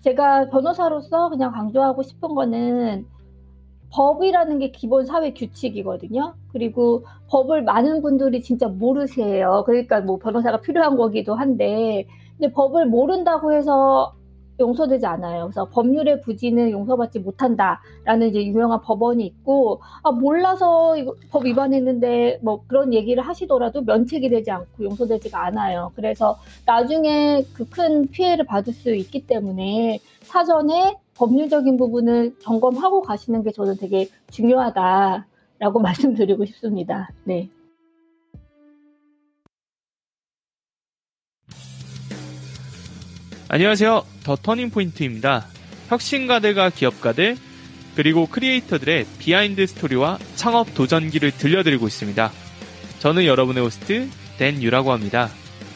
제가 변호사로서 그냥 강조하고 싶은 거는 법이라는 게 기본 사회 규칙이거든요. 그리고 법을 많은 분들이 진짜 모르세요. 그러니까 뭐 변호사가 필요한 거기도 한데, 근데 법을 모른다고 해서 용서되지 않아요. 그래서 법률의 부지는 용서받지 못한다라는 이제 유명한 법원이 있고 아 몰라서 법 위반했는데 뭐 그런 얘기를 하시더라도 면책이 되지 않고 용서되지가 않아요. 그래서 나중에 그 큰 피해를 받을 수 있기 때문에 사전에 법률적인 부분을 점검하고 가시는 게 저는 되게 중요하다라고 말씀드리고 싶습니다. 네. 안녕하세요. The Turning Point입니다. 혁신가들과 기업가들, 그리고 크리에이터들의 비하인드 스토리와 창업 도전기를 들려드리고 있습니다. 저는 여러분의 호스트, 댄 유라고 합니다.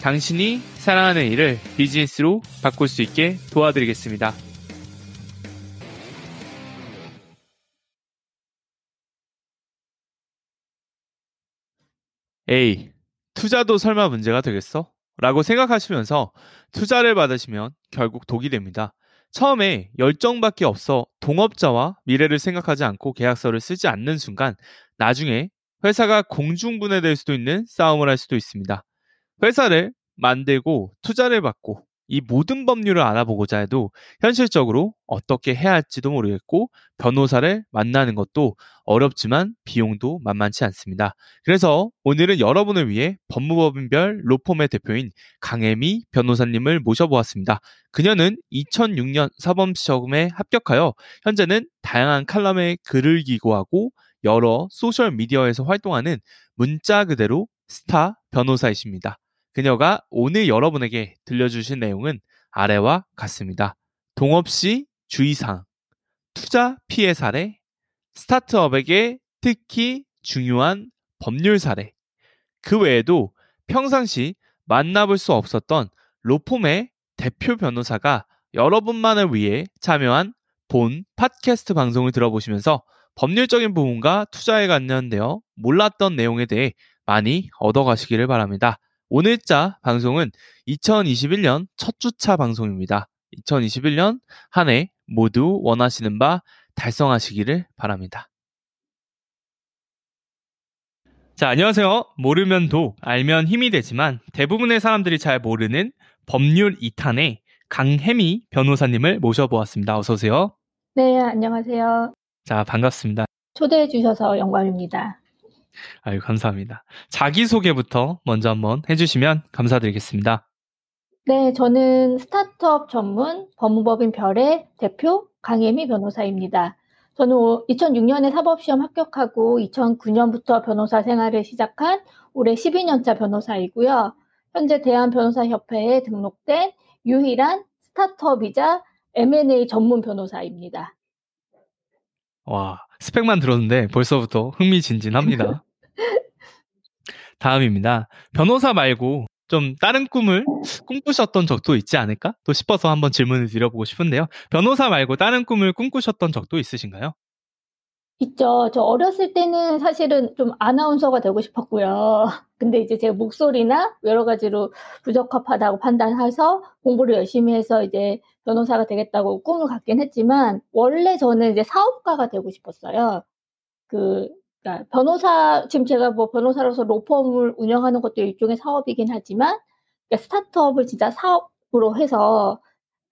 당신이 사랑하는 일을 비즈니스로 바꿀 수 있게 도와드리겠습니다. 에이, 투자도 설마 문제가 되겠어? 라고 생각하시면서 투자를 받으시면 결국 독이 됩니다. 처음에 열정밖에 없어 동업자와 미래를 생각하지 않고 계약서를 쓰지 않는 순간 나중에 회사가 공중분해될 수도 있는 싸움을 할 수도 있습니다. 회사를 만들고 투자를 받고 이 모든 법률을 알아보고자 해도 현실적으로 어떻게 해야 할지도 모르겠고 변호사를 만나는 것도 어렵지만 비용도 만만치 않습니다. 그래서 오늘은 여러분을 위해 법무법인별 로펌의 대표인 강혜미 변호사님을 모셔보았습니다. 그녀는 2006년 사범시험에 합격하여 현재는 다양한 칼럼에 글을 기고하고 여러 소셜 미디어에서 활동하는 문자 그대로 스타 변호사이십니다. 그녀가 오늘 여러분에게 들려주신 내용은 아래와 같습니다. 동업 시 주의사항, 투자 피해 사례, 스타트업에게 특히 중요한 법률 사례, 그 외에도 평상시 만나볼 수 없었던 로펌의 대표 변호사가 여러분만을 위해 참여한 본 팟캐스트 방송을 들어보시면서 법률적인 부분과 투자에 관련되어 몰랐던 내용에 대해 많이 얻어가시기를 바랍니다. 오늘자 방송은 2021년 첫 주차 방송입니다. 2021년 한 해 모두 원하시는 바 달성하시기를 바랍니다. 자, 안녕하세요. 모르면 도, 알면 힘이 되지만 대부분의 사람들이 잘 모르는 법률 2탄의 강혜미 변호사님을 모셔보았습니다. 어서오세요. 네, 안녕하세요. 자, 반갑습니다. 초대해 주셔서 영광입니다. 아유, 감사합니다. 자기소개부터 먼저 한번 해주시면 감사드리겠습니다. 네, 저는 스타트업 전문 법무법인 별의 대표 강예미 변호사입니다. 저는 2006년에 사법시험 합격하고 2009년부터 변호사 생활을 시작한 올해 12년차 변호사이고요. 현재 대한변호사협회에 등록된 유일한 스타트업이자 M&A 전문 변호사입니다. 와, 스펙만 들었는데 벌써부터 흥미진진합니다. 다음입니다. 변호사 말고 좀 다른 꿈을 꿈꾸셨던 적도 있지 않을까? 또 싶어서 한번 질문을 드려보고 싶은데요. 변호사 말고 다른 꿈을 꿈꾸셨던 적도 있으신가요? 있죠. 저 어렸을 때는 사실은 좀 아나운서가 되고 싶었고요. 근데 이제 제 목소리나 여러 가지로 부적합하다고 판단해서 공부를 열심히 해서 이제 변호사가 되겠다고 꿈을 갖긴 했지만 원래 저는 이제 사업가가 되고 싶었어요. 그 그러니까 변호사 지금 제가 뭐 변호사로서 로펌을 운영하는 것도 일종의 사업이긴 하지만 그러니까 스타트업을 진짜 사업으로 해서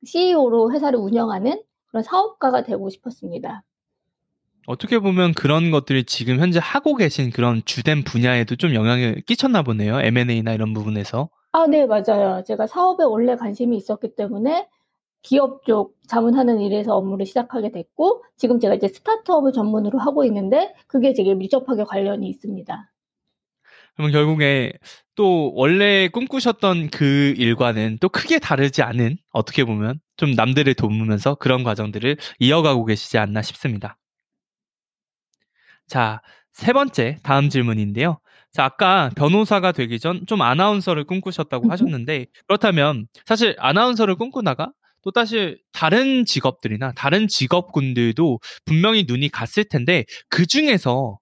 CEO로 회사를 운영하는 그런 사업가가 되고 싶었습니다. 어떻게 보면 그런 것들이 지금 현재 하고 계신 그런 주된 분야에도 좀 영향을 끼쳤나 보네요. M&A나 이런 부분에서. 아, 네, 맞아요. 제가 사업에 원래 관심이 있었기 때문에 기업 쪽 자문하는 일에서 업무를 시작하게 됐고, 지금 제가 이제 스타트업을 전문으로 하고 있는데, 그게 되게 밀접하게 관련이 있습니다. 그럼 결국에 또 원래 꿈꾸셨던 그 일과는 또 크게 다르지 않은, 어떻게 보면 좀 남들을 돕으면서 그런 과정들을 이어가고 계시지 않나 싶습니다. 자, 세 번째 다음 질문인데요. 자, 아까 변호사가 되기 전 좀 아나운서를 꿈꾸셨다고 하셨는데 그렇다면 사실 아나운서를 꿈꾸다가 또 다시 다른 직업들이나 다른 직업군들도 분명히 눈이 갔을 텐데 그 중에서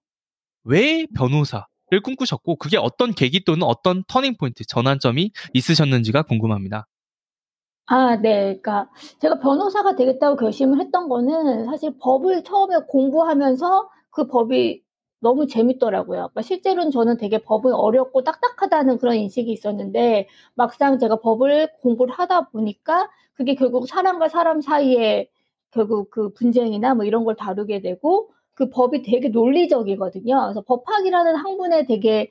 왜 변호사를 꿈꾸셨고 그게 어떤 계기 또는 어떤 터닝 포인트 전환점이 있으셨는지가 궁금합니다. 아 네. 그러니까 제가 변호사가 되겠다고 결심을 했던 거는 사실 법을 처음에 공부하면서 그 법이 너무 재밌더라고요. 그러니까 실제로는 저는 되게 법은 어렵고 딱딱하다는 그런 인식이 있었는데 막상 제가 법을 공부를 하다 보니까 그게 결국 사람과 사람 사이에 결국 그 분쟁이나 뭐 이런 걸 다루게 되고 그 법이 되게 논리적이거든요. 그래서 법학이라는 학문에 되게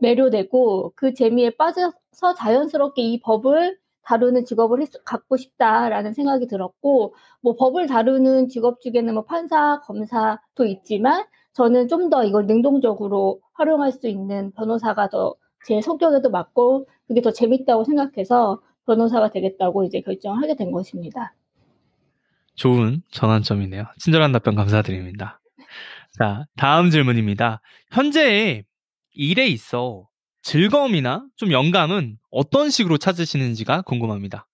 매료되고 그 재미에 빠져서 자연스럽게 이 법을 다루는 직업을 했, 갖고 싶다라는 생각이 들었고 뭐 법을 다루는 직업 중에는 뭐 판사, 검사도 있지만 저는 좀 더 이걸 능동적으로 활용할 수 있는 변호사가 더 제 성격에도 맞고 그게 더 재밌다고 생각해서 변호사가 되겠다고 이제 결정하게 된 것입니다. 좋은 전환점이네요. 친절한 답변 감사드립니다. 자, 다음 질문입니다. 현재 일에 있어 즐거움이나 좀 영감은 어떤 식으로 찾으시는지가 궁금합니다.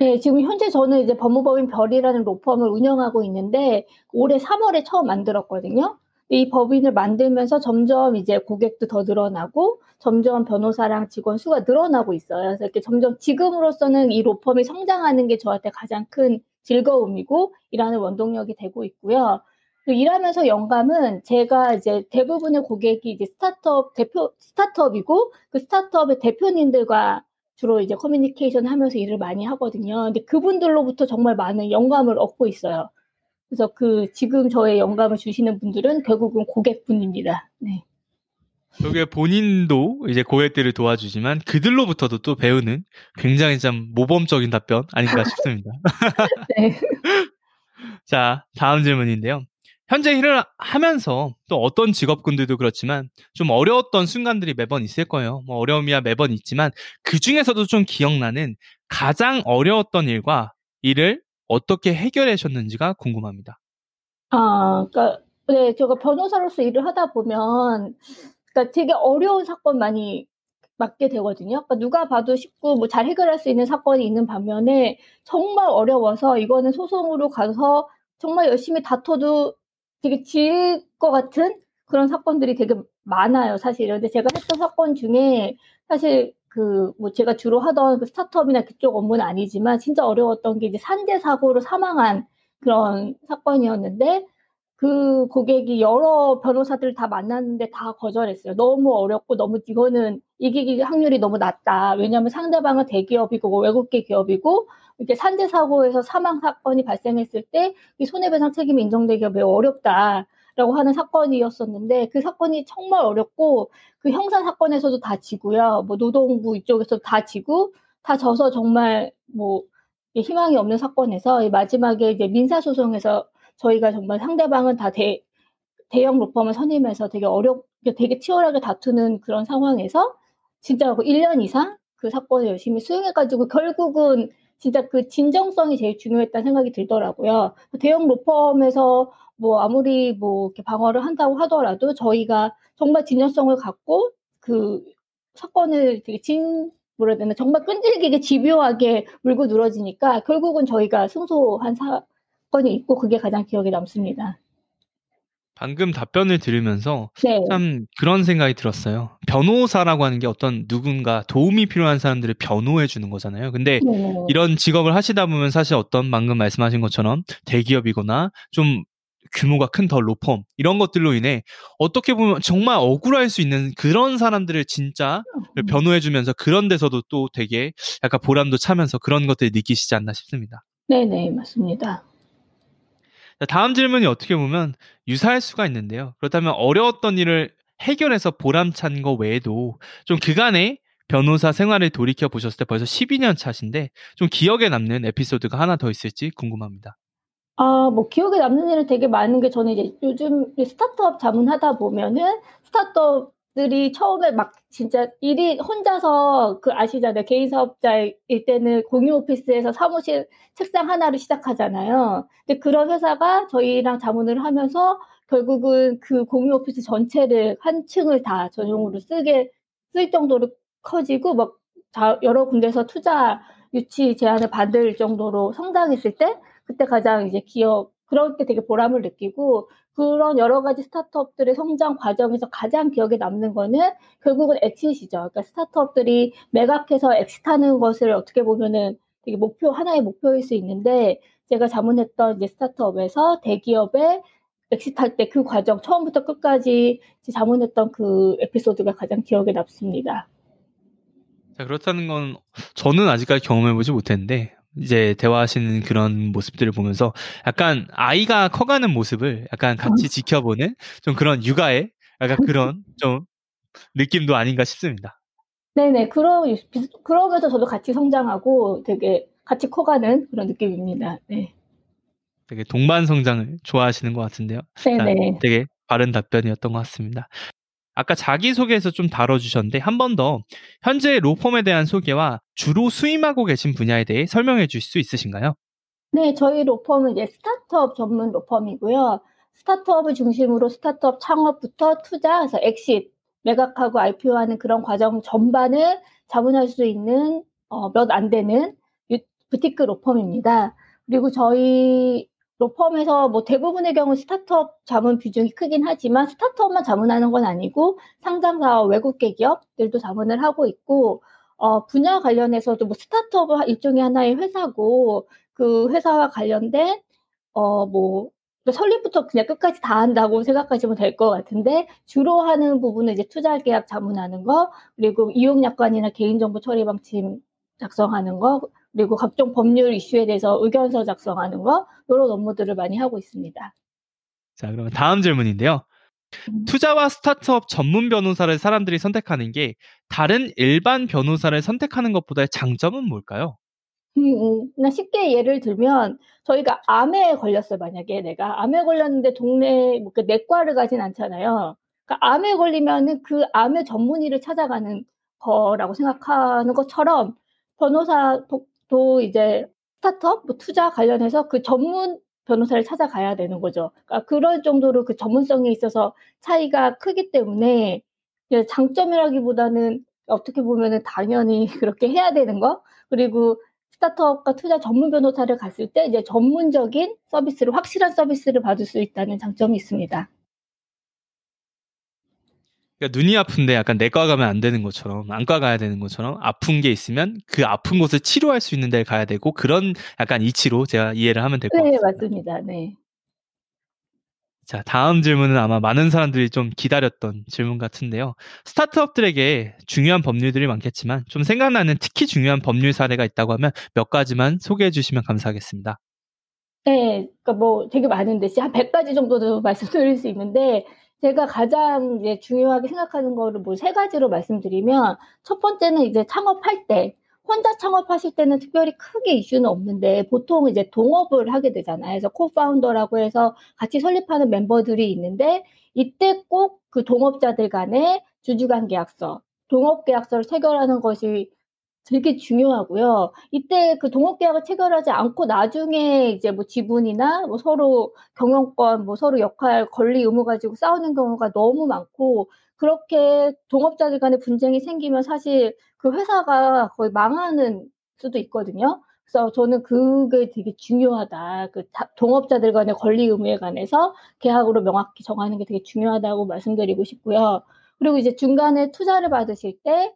네, 지금 현재 저는 이제 법무법인 별이라는 로펌을 운영하고 있는데 올해 3월에 처음 만들었거든요. 이 법인을 만들면서 점점 이제 고객도 더 늘어나고 점점 변호사랑 직원 수가 늘어나고 있어요. 그래서 이렇게 점점 지금으로서는 이 로펌이 성장하는 게 저한테 가장 큰 즐거움이고 일하는 원동력이 되고 있고요. 일하면서 영감은 제가 이제 대부분의 고객이 이제 스타트업 대표 스타트업이고 그 스타트업의 대표님들과 주로 이제 커뮤니케이션 하면서 일을 많이 하거든요. 근데 그분들로부터 정말 많은 영감을 얻고 있어요. 그래서 그 지금 저의 영감을 주시는 분들은 결국은 고객분입니다. 네. 여기 본인도 이제 고객들을 도와주지만 그들로부터도 또 배우는 굉장히 좀 모범적인 답변 아닌가 싶습니다. 네. 자, 다음 질문인데요. 현재 일을 하면서 또 어떤 직업군들도 그렇지만 좀 어려웠던 순간들이 매번 있을 거예요. 뭐 어려움이야 매번 있지만 그 중에서도 좀 기억나는 가장 어려웠던 일과 일을 어떻게 해결하셨는지가 궁금합니다. 아, 그러니까 네, 제가 변호사로서 일을 하다 보면 그러니까 되게 어려운 사건 많이 맡게 되거든요. 그러니까 누가 봐도 쉽고 뭐 잘 해결할 수 있는 사건이 있는 반면에 정말 어려워서 이거는 소송으로 가서 정말 열심히 다퉈도 되게 질 것 같은 그런 사건들이 되게 많아요, 사실은. 근데 제가 했던 사건 중에 사실 그 뭐 제가 주로 하던 그 스타트업이나 그쪽 업무는 아니지만 진짜 어려웠던 게 이제 산재 사고로 사망한 그런 사건이었는데 그 고객이 여러 변호사들 다 만났는데 다 거절했어요. 너무 어렵고 너무 이거는 이기기 확률이 너무 낮다. 왜냐하면 상대방은 대기업이고 외국계 기업이고 이렇게 산재 사고에서 사망 사건이 발생했을 때 이 손해배상 책임이 인정되기가 매우 어렵다 라고 하는 사건이었었는데 그 사건이 정말 어렵고 그 형사 사건에서도 다 지고요. 뭐 노동부 이쪽에서도 다 지고 다 져서 정말 뭐 희망이 없는 사건에서 마지막에 이제 민사 소송에서 저희가 정말 상대방은 다 대, 대형 로펌을 선임해서 되게 어렵게 되게 치열하게 다투는 그런 상황에서 진짜 1년 그 이상 그 사건을 열심히 수행해가지고 결국은 진짜 그 진정성이 제일 중요했다는 생각이 들더라고요. 대형 로펌에서 뭐 아무리 뭐 이렇게 방어를 한다고 하더라도 저희가 정말 진정성을 갖고 그 사건을 되게 진 뭐라 해야 되나 정말 끈질기게 집요하게 물고 늘어지니까 결국은 저희가 승소한 사 건이 있고 그게 가장 기억에 남습니다. 방금 답변을 들으면서 네. 참 그런 생각이 들었어요. 변호사라고 하는 게 어떤 누군가 도움이 필요한 사람들을 변호해 주는 거잖아요. 근데 네. 이런 직업을 하시다 보면 사실 어떤 방금 말씀하신 것처럼 대기업이거나 좀 규모가 큰 더 로펌 이런 것들로 인해 어떻게 보면 정말 억울할 수 있는 그런 사람들을 진짜 음. 변호해 주면서 그런 데서도 또 되게 약간 보람도 차면서 그런 것들을 느끼시지 않나 싶습니다. 네네 맞습니다. 다음 질문이 어떻게 보면 유사할 수가 있는데요. 그렇다면 어려웠던 일을 해결해서 보람찬 거 외에도 좀 그간의 변호사 생활을 돌이켜 보셨을 때 벌써 12년 차신데 좀 기억에 남는 에피소드가 하나 더 있을지 궁금합니다. 아, 뭐 기억에 남는 일은 되게 많은 게 저는 이제 요즘 스타트업 자문하다 보면은 스타트업 들이 처음에 막 진짜 일이 혼자서 그 아시잖아요. 개인 사업자일 때는 공유 오피스에서 사무실 책상 하나로 시작하잖아요. 근데 그런 회사가 저희랑 자문을 하면서 결국은 그 공유 오피스 전체를 한 층을 다 전용으로 쓰게 쓸 정도로 커지고 막 여러 군데서 투자 유치 제안을 받을 정도로 성장했을 때 그때 가장 이제 기업 그럴 때 되게 보람을 느끼고 그런 여러 가지 스타트업들의 성장 과정에서 가장 기억에 남는 거는 결국은 엑시시죠. 그러니까 스타트업들이 매각해서 exit하는 것을 어떻게 보면은 되게 목표 하나의 목표일 수 있는데 제가 자문했던 이제 스타트업에서 대기업에 exit할 때 그 과정 처음부터 끝까지 자문했던 그 에피소드가 가장 기억에 남습니다. 자, 그렇다는 건 저는 아직까지 경험해보지 못했는데 이제 대화하시는 그런 모습들을 보면서 약간 아이가 커가는 모습을 약간 같이 지켜보는 좀 그런 육아의 약간 그런 좀 느낌도 아닌가 싶습니다. 네네. 그러, 그러면서 저도 같이 성장하고 되게 같이 커가는 그런 느낌입니다. 네. 되게 동반 성장을 좋아하시는 것 같은데요. 네네. 자, 되게 바른 답변이었던 것 같습니다. 아까 자기소개에서 좀 다뤄주셨는데 한 번 더 현재 로펌에 대한 소개와 주로 수임하고 계신 분야에 대해 설명해 주실 수 있으신가요? 네, 저희 로펌은 이제 스타트업 전문 로펌이고요. 스타트업을 중심으로 스타트업 창업부터 투자, 그래서 엑싯, 매각하고 IPO하는 그런 과정 전반을 자문할 수 있는 어, 몇 안 되는 부티크 로펌입니다. 그리고 저희 로펌에서 뭐 대부분의 경우 스타트업 자문 비중이 크긴 하지만 스타트업만 자문하는 건 아니고 상장사와 외국계 기업들도 자문을 하고 있고 어, 분야 관련해서도 뭐 스타트업은 일종의 하나의 회사고 그 회사와 관련된 어뭐 설립부터 그냥 끝까지 다 한다고 생각하시면 될 것 같은데 주로 하는 부분은 이제 투자 계약 자문하는 거 그리고 이용 약관이나 개인정보 처리 방침 작성하는 거 그리고 각종 법률 이슈에 대해서 의견서 작성하는 거 이런 업무들을 많이 하고 있습니다. 자, 그러면 다음 질문인데요. 음. 투자와 스타트업 전문 변호사를 사람들이 선택하는 게 다른 일반 변호사를 선택하는 것보다의 장점은 뭘까요? 음, 음. 쉽게 예를 들면 저희가 암에 걸렸어요. 만약에 내가 암에 걸렸는데 동네 뭐 그 내과를 가진 않잖아요. 그러니까 암에 걸리면은 그 암의 전문의를 찾아가는 거라고 생각하는 것처럼 변호사 도 이제 스타트업 뭐 투자 관련해서 그 전문 변호사를 찾아가야 되는 거죠. 그러니까 그럴 정도로 그 전문성에 있어서 차이가 크기 때문에 장점이라기보다는 어떻게 보면은 당연히 그렇게 해야 되는 거 그리고 스타트업과 투자 전문 변호사를 갔을 때 이제 전문적인 서비스를 확실한 서비스를 받을 수 있다는 장점이 있습니다. 그러니까 눈이 아픈데 약간 내과 가면 안 되는 것처럼 안과 가야 되는 것처럼 아픈 게 있으면 그 아픈 곳을 치료할 수 있는 데 가야 되고 그런 약간 이치로 제가 이해를 하면 될것 네, 같습니다. 네, 맞습니다. 네. 자, 다음 질문은 아마 많은 사람들이 좀 기다렸던 질문 같은데요. 스타트업들에게 중요한 법률들이 많겠지만 좀 생각나는 특히 중요한 법률 사례가 있다고 하면 몇 가지만 소개해 주시면 감사하겠습니다. 네, 그러니까 뭐 되게 많은데 한 100가지 정도도 말씀드릴 수 있는데 제가 가장 이제 중요하게 생각하는 거를 뭐 세 가지로 말씀드리면 첫 번째는 이제 창업할 때 혼자 창업하실 때는 특별히 크게 이슈는 없는데 보통 이제 동업을 하게 되잖아요. 그래서 코파운더라고 해서 같이 설립하는 멤버들이 있는데 이때 꼭 그 동업자들 간의 주주간 계약서, 동업 계약서를 체결하는 것이 되게 중요하고요. 이때 그 동업 계약을 체결하지 않고 나중에 이제 뭐 지분이나 뭐 서로 경영권, 뭐 서로 역할, 권리 의무 가지고 싸우는 경우가 너무 많고 그렇게 동업자들 간의 분쟁이 생기면 사실 그 회사가 거의 망하는 수도 있거든요. 그래서 저는 그게 되게 중요하다. 그 동업자들 간의 권리 의무에 관해서 계약으로 명확히 정하는 게 되게 중요하다고 말씀드리고 싶고요. 그리고 이제 중간에 투자를 받으실 때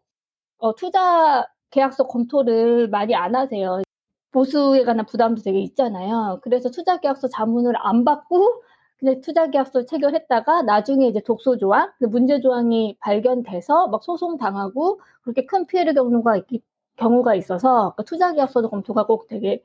어, 투자 계약서 검토를 많이 안 하세요. 보수에 관한 부담도 되게 있잖아요. 그래서 투자 계약서 자문을 안 받고 그냥 투자 계약서 체결했다가 나중에 이제 독소 조항, 그 문제 조항이 발견돼서 막 소송 당하고 그렇게 큰 피해를 겪는 경우가 있어서 그러니까 투자 계약서도 검토가 꼭 되게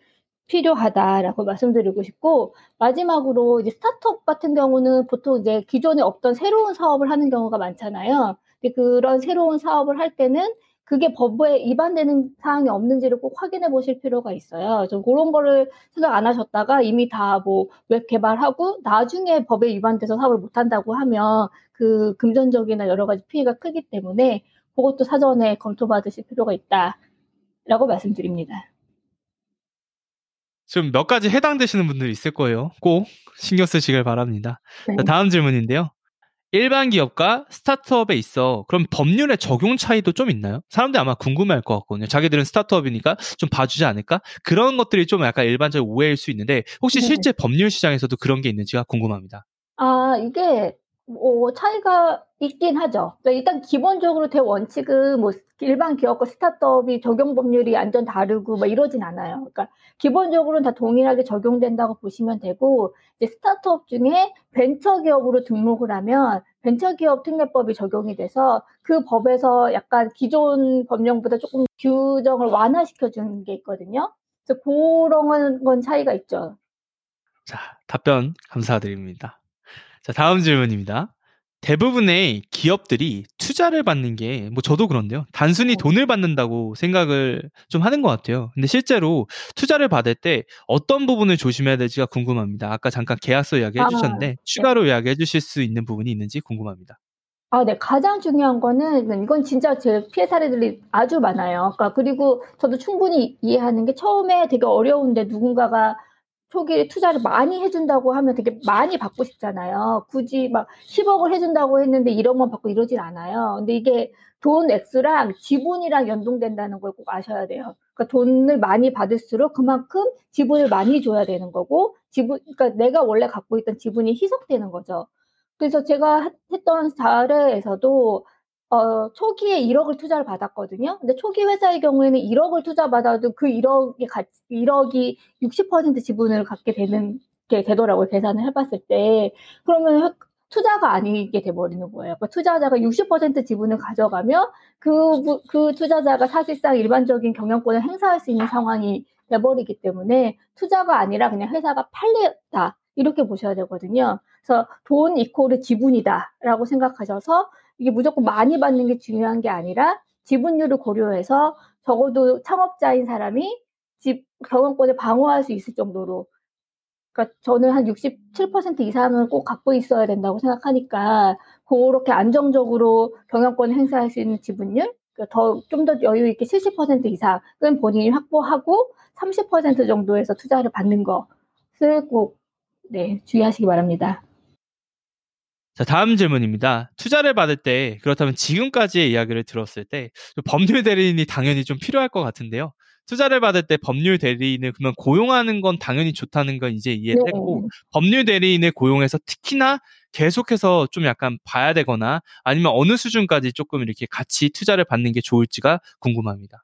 필요하다라고 말씀드리고 싶고 마지막으로 이제 스타트업 같은 경우는 보통 이제 기존에 없던 새로운 사업을 하는 경우가 많잖아요. 근데 그런 새로운 사업을 할 때는 그게 법에 위반되는 사항이 없는지를 꼭 확인해 보실 필요가 있어요. 좀 그런 거를 생각 안 하셨다가 이미 다 뭐 웹 개발하고 나중에 법에 위반돼서 사업을 못 한다고 하면 그 금전적이나 여러 가지 피해가 크기 때문에 그것도 사전에 검토받으실 필요가 있다라고 말씀드립니다. 지금 몇 가지 해당되시는 분들이 있을 거예요. 꼭 신경 쓰시길 바랍니다. 네. 다음 질문인데요. 일반 기업과 스타트업에 있어 그럼 법률의 적용 차이도 좀 있나요? 사람들이 아마 궁금해할 것 같거든요. 자기들은 스타트업이니까 좀 봐주지 않을까? 그런 것들이 좀 약간 일반적 오해일 수 있는데 혹시 네. 실제 법률 시장에서도 그런 게 있는지가 궁금합니다. 아 이게 뭐 차이가 있긴 하죠. 그러니까 일단 기본적으로 대원칙은 뭐 일반 기업과 스타트업이 적용 법률이 완전 다르고 뭐 이러진 않아요. 그러니까 기본적으로는 다 동일하게 적용된다고 보시면 되고 이제 스타트업 중에 벤처 기업으로 등록을 하면 벤처 기업 특례법이 적용이 돼서 그 법에서 약간 기존 법령보다 조금 규정을 완화시켜 주는 게 있거든요. 그래서 그런 건 차이가 있죠. 자, 답변 감사드립니다. 자, 다음 질문입니다. 대부분의 기업들이 투자를 받는 게, 뭐 저도 그런데요. 단순히 어. 돈을 받는다고 생각을 좀 하는 것 같아요. 근데 실제로 투자를 받을 때 어떤 부분을 조심해야 될지가 궁금합니다. 아까 잠깐 계약서 이야기 아, 해주셨는데, 추가로 이야기 해 주실 수 있는 부분이 있는지 궁금합니다. 아, 네. 가장 중요한 거는 이건 진짜 제 피해 사례들이 아주 많아요. 그러니까 그리고 저도 충분히 이해하는 게 처음에 되게 어려운데 누군가가 초기에 투자를 많이 해준다고 하면 되게 많이 받고 싶잖아요. 굳이 막 10억을 해준다고 했는데 1억만 받고 이러진 않아요. 근데 이게 돈 액수랑 지분이랑 연동된다는 걸 꼭 아셔야 돼요. 그러니까 돈을 많이 받을수록 그만큼 지분을 많이 줘야 되는 거고, 지분, 그러니까 내가 원래 갖고 있던 지분이 희석되는 거죠. 그래서 제가 했던 사례에서도 어, 초기에 1억을 투자를 받았거든요. 근데 초기 회사의 경우에는 1억을 투자받아도 그 1억이 가치, 1억이 60% 지분을 갖게 되는 게 되더라고요. 계산을 해봤을 때. 그러면 투자가 아니게 돼버리는 거예요. 그러니까 투자자가 60% 지분을 가져가면 그, 그 투자자가 사실상 일반적인 경영권을 행사할 수 있는 상황이 돼버리기 때문에 투자가 아니라 그냥 회사가 팔렸다. 이렇게 보셔야 되거든요. 그래서 돈 이코르 지분이다라고 생각하셔서 이게 무조건 많이 받는 게 중요한 게 아니라 지분율을 고려해서 적어도 창업자인 사람이 집 경영권을 방어할 수 있을 정도로 그러니까 저는 한 67% 이상은 꼭 갖고 있어야 된다고 생각하니까 그렇게 안정적으로 경영권을 행사할 수 있는 지분율 그러니까 더좀 더 여유 있게 70% 이상은 본인이 확보하고 30% 정도에서 투자를 받는 것을 꼭 네, 주의하시기 바랍니다. 자, 다음 질문입니다. 투자를 받을 때 그렇다면 지금까지의 이야기를 들었을 때 법률 대리인이 당연히 좀 필요할 것 같은데요. 투자를 받을 때 법률 대리인을 그러면 고용하는 건 당연히 좋다는 건 이제 이해를 네. 했고 법률 대리인을 고용해서 특히나 계속해서 좀 약간 봐야 되거나 아니면 어느 수준까지 조금 이렇게 같이 투자를 받는 게 좋을지가 궁금합니다.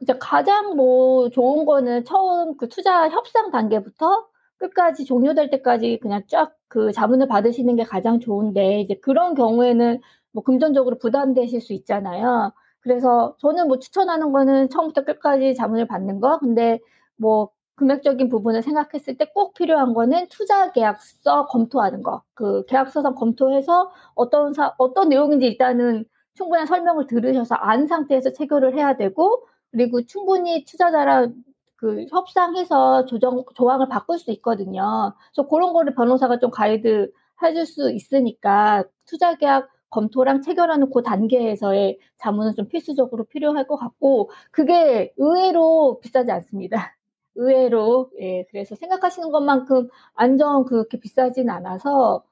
이제 가장 뭐 좋은 거는 처음 그 투자 협상 단계부터 끝까지 종료될 때까지 그냥 쫙 그 자문을 받으시는 게 가장 좋은데 이제 그런 경우에는 뭐 금전적으로 부담되실 수 있잖아요. 그래서 저는 뭐 추천하는 거는 처음부터 끝까지 자문을 받는 거. 근데 뭐 금액적인 부분을 생각했을 때 꼭 필요한 거는 투자 계약서 검토하는 거. 그 계약서상 검토해서 어떤 사, 어떤 내용인지 일단은 충분한 설명을 들으셔서 안 상태에서 체결을 해야 되고 그리고 충분히 투자자랑 그 협상해서 조정 조항을 바꿀 수 있거든요. 그래서 그런 거를 변호사가 좀 가이드 해줄 수 있으니까 투자 계약 검토랑 체결하는 그 단계에서의 자문은 좀 필수적으로 필요할 것 같고 그게 의외로 비싸지 않습니다. 의외로 예 그래서 생각하시는 것만큼 안정 그렇게 비싸진 않아서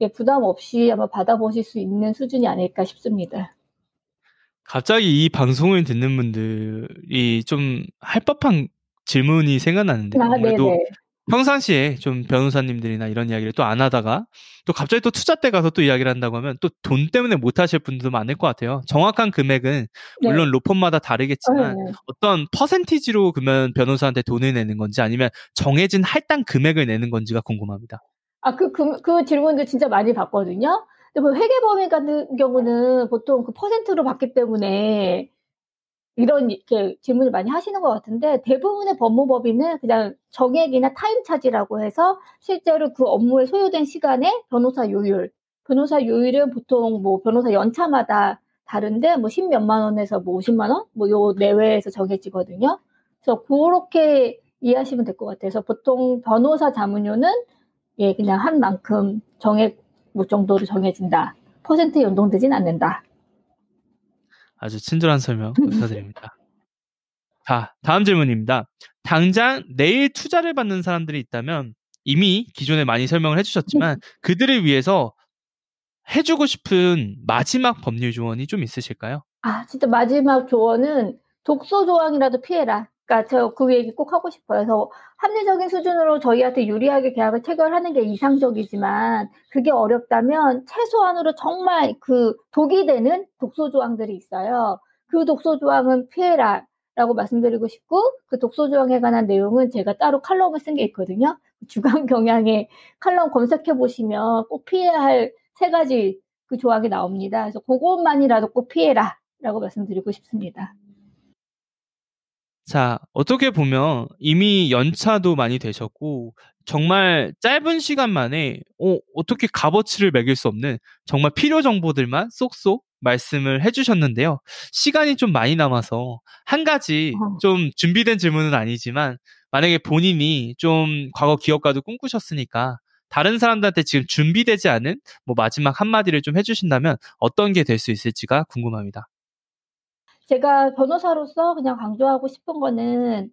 예, 부담 없이 아마 받아보실 수 있는 수준이 아닐까 싶습니다. 갑자기 이 방송을 듣는 분들이 좀 할 법한 질문이 생각나는데요. 아, 아무래도 네네. 평상시에 좀 변호사님들이나 이런 이야기를 또 안 하다가 또 갑자기 또 투자 때 가서 또 이야기를 한다고 하면 또 돈 때문에 못 하실 분들도 많을 것 같아요. 정확한 금액은 네. 물론 로펌마다 다르겠지만 네. 어떤 퍼센티지로 그러면 변호사한테 돈을 내는 건지 아니면 정해진 할당 금액을 내는 건지가 궁금합니다. 아, 그, 그, 그 질문도 진짜 많이 받거든요. 근데 그 회계법인 같은 경우는 보통 그 퍼센트로 받기 때문에 이런 이렇게 질문을 많이 하시는 것 같은데 대부분의 법무법인은 그냥 정액이나 타임 차지라고 해서 실제로 그 업무에 소요된 시간에 변호사 요율, 변호사 요율은 보통 뭐 변호사 연차마다 다른데 뭐 십몇만 원에서 뭐 오십만 원, 뭐 요 내외에서 정해지거든요. 그래서 그렇게 이해하시면 될 것 같아요. 그래서 보통 변호사 자문료는 예 그냥 한 만큼 정액 뭐 정도로 정해진다. 퍼센트 연동되진 않는다. 아주 친절한 설명 감사드립니다. 자, 다음 질문입니다. 당장 내일 투자를 받는 사람들이 있다면 이미 기존에 많이 설명을 해주셨지만 그들을 위해서 해주고 싶은 마지막 법률 조언이 좀 있으실까요? 아, 진짜 마지막 조언은 독서 조항이라도 피해라. 그러니까 저 그 얘기 꼭 하고 싶어요. 그래서 합리적인 수준으로 저희한테 유리하게 계약을 체결하는 게 이상적이지만 그게 어렵다면 최소한으로 정말 그 독이 되는 독소 조항들이 있어요. 그 독소 조항은 피해라. 라고 말씀드리고 싶고 그 독소 조항에 관한 내용은 제가 따로 칼럼을 쓴 게 있거든요. 주간 경향의 칼럼 검색해 보시면 꼭 피해야 할 세 가지 그 조항이 나옵니다. 그래서 그것만이라도 꼭 피해라 라고 말씀드리고 싶습니다. 자, 어떻게 보면 이미 연차도 많이 되셨고, 정말 짧은 시간 만에, 어, 어떻게 값어치를 매길 수 없는 정말 필요 정보들만 쏙쏙 말씀을 해주셨는데요. 시간이 좀 많이 남아서 한 가지 어. 좀 준비된 질문은 아니지만, 만약에 본인이 좀 과거 기업가도 꿈꾸셨으니까, 다른 사람들한테 지금 준비되지 않은 뭐 마지막 한마디를 좀 해주신다면 어떤 게 될 수 있을지가 궁금합니다. 제가 변호사로서 그냥 강조하고 싶은 거는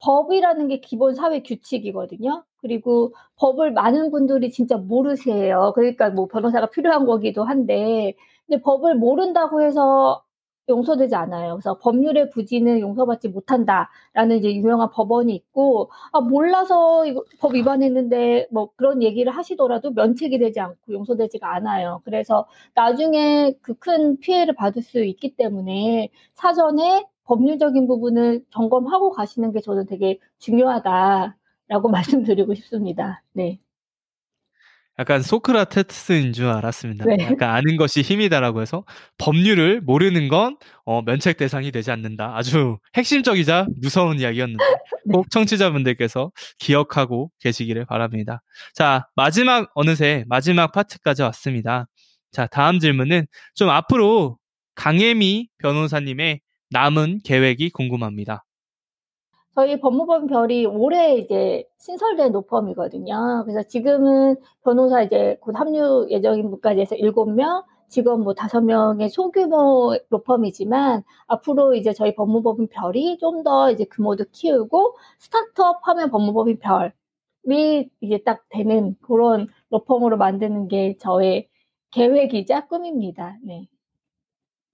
법이라는 게 기본 사회 규칙이거든요. 그리고 법을 많은 분들이 진짜 모르세요. 그러니까 뭐 변호사가 필요한 거기도 한데 근데 법을 모른다고 해서 용서되지 않아요. 그래서 법률의 부지는 용서받지 못한다라는 이제 유명한 법원이 있고 아 몰라서 이거 법 위반했는데 뭐 그런 얘기를 하시더라도 면책이 되지 않고 용서되지가 않아요. 그래서 나중에 그 큰 피해를 받을 수 있기 때문에 사전에 법률적인 부분을 점검하고 가시는 게 저는 되게 중요하다라고 말씀드리고 싶습니다. 네. 약간 소크라테스인 줄 알았습니다. 네. 약간 아는 것이 힘이다라고 해서 법률을 모르는 건 어, 면책 대상이 되지 않는다. 아주 핵심적이자 무서운 이야기였는데 꼭 청취자분들께서 기억하고 계시기를 바랍니다. 자, 마지막 어느새 마지막 파트까지 왔습니다. 자, 다음 질문은 좀 앞으로 강혜미 변호사님의 남은 계획이 궁금합니다. 저희 법무법 별이 올해 이제 신설된 로펌이거든요. 그래서 지금은 변호사 이제 곧 합류 예정인 분까지 해서 7명, 직원 뭐 5명의 소규모 로펌이지만 앞으로 이제 저희 법무법인 별이 좀 더 이제 규모도 키우고 스타트업 하면 법무법인 별이 이제 딱 되는 그런 로펌으로 만드는 게 저의 계획이자 꿈입니다. 네.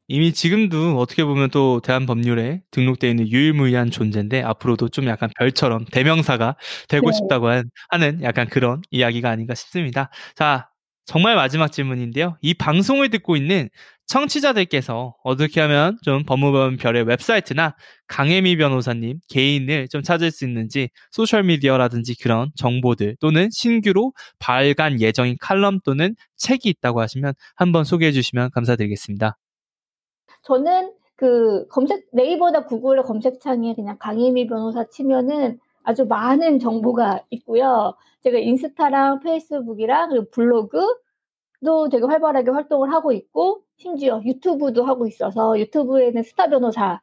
이미 지금도 어떻게 보면 또 대한 법률에 등록되어 있는 유일무이한 존재인데 앞으로도 좀 약간 별처럼 대명사가 되고 네. 싶다고 한- 하는 약간 그런 이야기가 아닌가 싶습니다. 자, 정말 마지막 질문인데요. 이 방송을 듣고 있는 청취자들께서 어떻게 하면 좀 법무법인 별의 웹사이트나 강혜미 변호사님 개인을 좀 찾을 수 있는지 소셜미디어라든지 그런 정보들 또는 신규로 발간 예정인 칼럼 또는 책이 있다고 하시면 한번 소개해 주시면 감사드리겠습니다. 저는 그 검색 네이버나 구글의 검색창에 그냥 강혜미 변호사 치면은 아주 많은 정보가 있고요. 제가 인스타랑 페이스북이랑 블로그도 되게 활발하게 활동을 하고 있고 심지어 유튜브도 하고 있어서 유튜브에는 스타 변호사를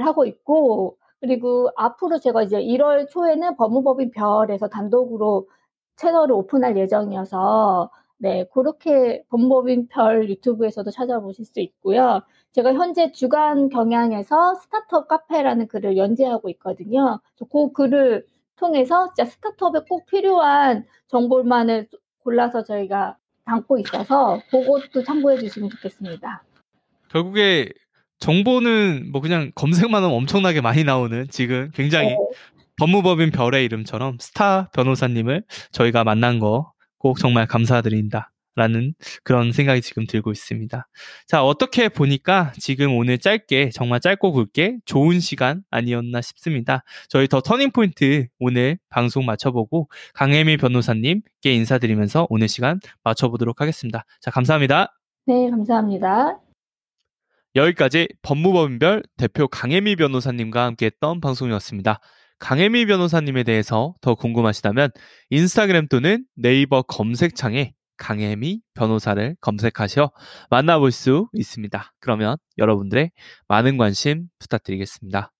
하고 있고 그리고 앞으로 제가 이제 1월 초에는 법무법인 별에서 단독으로 채널을 오픈할 예정이어서 네, 그렇게 법무법인 별 유튜브에서도 찾아보실 수 있고요. 제가 현재 주간 경향에서 스타트업 카페라는 글을 연재하고 있거든요. 그 글을 통해서 진짜 스타트업에 꼭 필요한 정보만을 골라서 저희가 담고 있어서 그것도 참고해 주시면 좋겠습니다. 결국에 정보는 뭐 그냥 검색만 하면 엄청나게 많이 나오는 지금 굉장히 네. 법무법인 별의 이름처럼 스타 변호사님을 저희가 만난 거 꼭 정말 감사드린다. 라는 그런 생각이 지금 들고 있습니다. 자, 어떻게 보니까 지금 오늘 짧게, 정말 짧고 굵게 좋은 시간 아니었나 싶습니다. 저희 더 터닝포인트 오늘 방송 마쳐보고 강혜미 변호사님께 인사드리면서 오늘 시간 마쳐보도록 하겠습니다. 자, 감사합니다. 네, 감사합니다. 여기까지 법무법인별 대표 강혜미 변호사님과 함께 했던 방송이었습니다. 강혜미 변호사님에 대해서 더 궁금하시다면 인스타그램 또는 네이버 검색창에 강혜미 변호사를 검색하셔 만나볼 수 있습니다. 그러면 여러분들의 많은 관심 부탁드리겠습니다.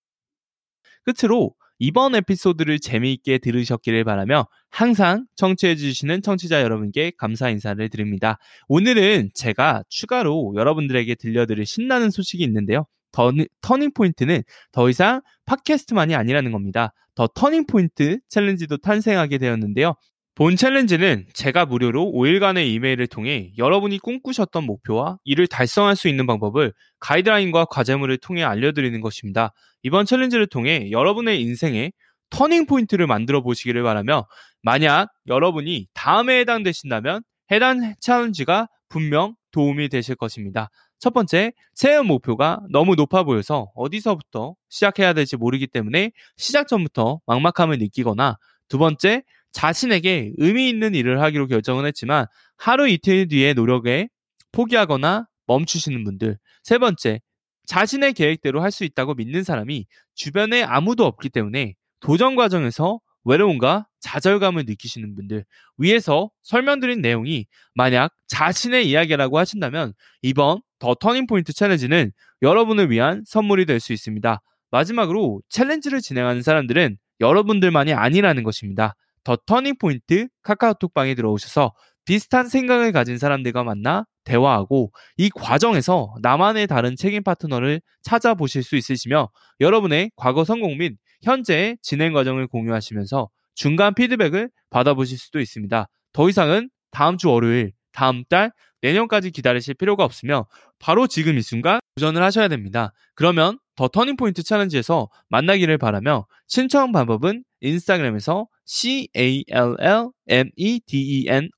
끝으로 이번 에피소드를 재미있게 들으셨기를 바라며 항상 청취해주시는 청취자 여러분께 감사 인사를 드립니다. 오늘은 제가 추가로 여러분들에게 들려드릴 신나는 소식이 있는데요. The, Turning Point는 더 이상 팟캐스트만이 아니라는 겁니다. The Turning Point Challenge도 탄생하게 되었는데요. 본 챌린지는 제가 무료로 5일간의 이메일을 통해 여러분이 꿈꾸셨던 목표와 이를 달성할 수 있는 방법을 가이드라인과 과제물을 통해 알려드리는 것입니다. 이번 챌린지를 통해 여러분의 인생에 터닝 포인트를 만들어 보시기를 바라며 만약 여러분이 다음에 해당되신다면 해당 챌린지가 분명 도움이 되실 것입니다. 첫 번째, 새해 목표가 너무 높아 보여서 어디서부터 시작해야 될지 모르기 때문에 시작 전부터 막막함을 느끼거나 두 번째, 자신에게 의미 있는 일을 하기로 결정을 했지만 하루 이틀 뒤의 노력에 포기하거나 멈추시는 분들. 세 번째, 자신의 계획대로 할 수 있다고 믿는 사람이 주변에 아무도 없기 때문에 도전 과정에서 외로움과 좌절감을 느끼시는 분들. 위에서 설명드린 내용이 만약 자신의 이야기라고 하신다면 이번 The Turning Point Challenge는 여러분을 위한 선물이 될 수 있습니다. 마지막으로 챌린지를 진행하는 사람들은 여러분들만이 아니라는 것입니다. The Turning Point 카카오톡방에 들어오셔서 비슷한 생각을 가진 사람들과 만나 대화하고 이 과정에서 나만의 다른 책임 파트너를 찾아보실 수 있으시며 여러분의 과거 성공 및 현재의 진행 과정을 공유하시면서 중간 피드백을 받아보실 수도 있습니다. 더 이상은 다음 주 월요일, 다음 달, 내년까지 기다리실 필요가 없으며 바로 지금 이 순간 도전을 하셔야 됩니다. 그러면 The Turning Point Challenge에서 만나기를 바라며 신청 방법은 인스타그램에서 C-A-L-L-M-E-D-E-N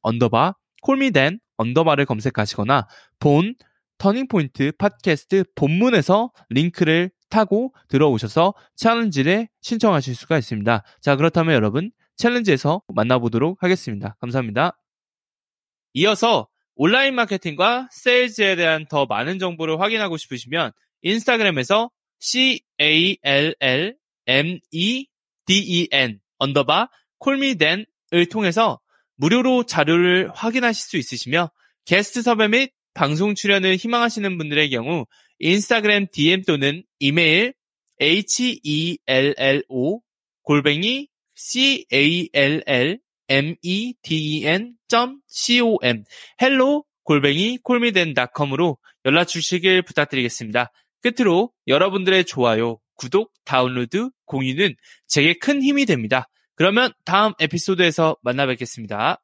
언더바 callmeden 언더바를 검색하시거나 본 터닝포인트 팟캐스트 본문에서 링크를 타고 들어오셔서 챌린지를 신청하실 수가 있습니다. 자, 그렇다면 여러분 챌린지에서 만나보도록 하겠습니다. 감사합니다. 이어서 온라인 마케팅과 세일즈에 대한 더 많은 정보를 확인하고 싶으시면 인스타그램에서 C-A-L-L-M-E-D-E-N 언더바 콜미댄을 통해서 무료로 자료를 확인하실 수 있으시며 게스트 섭외 및 방송 출연을 희망하시는 분들의 경우 인스타그램 DM 또는 이메일 hello 골뱅이 call medn.com hello 골뱅이 콜미덴닷컴으로 연락 주시길 부탁드리겠습니다. 끝으로 여러분들의 좋아요, 구독, 다운로드, 공유는 제게 큰 힘이 됩니다. 그러면 다음 에피소드에서 만나 뵙겠습니다.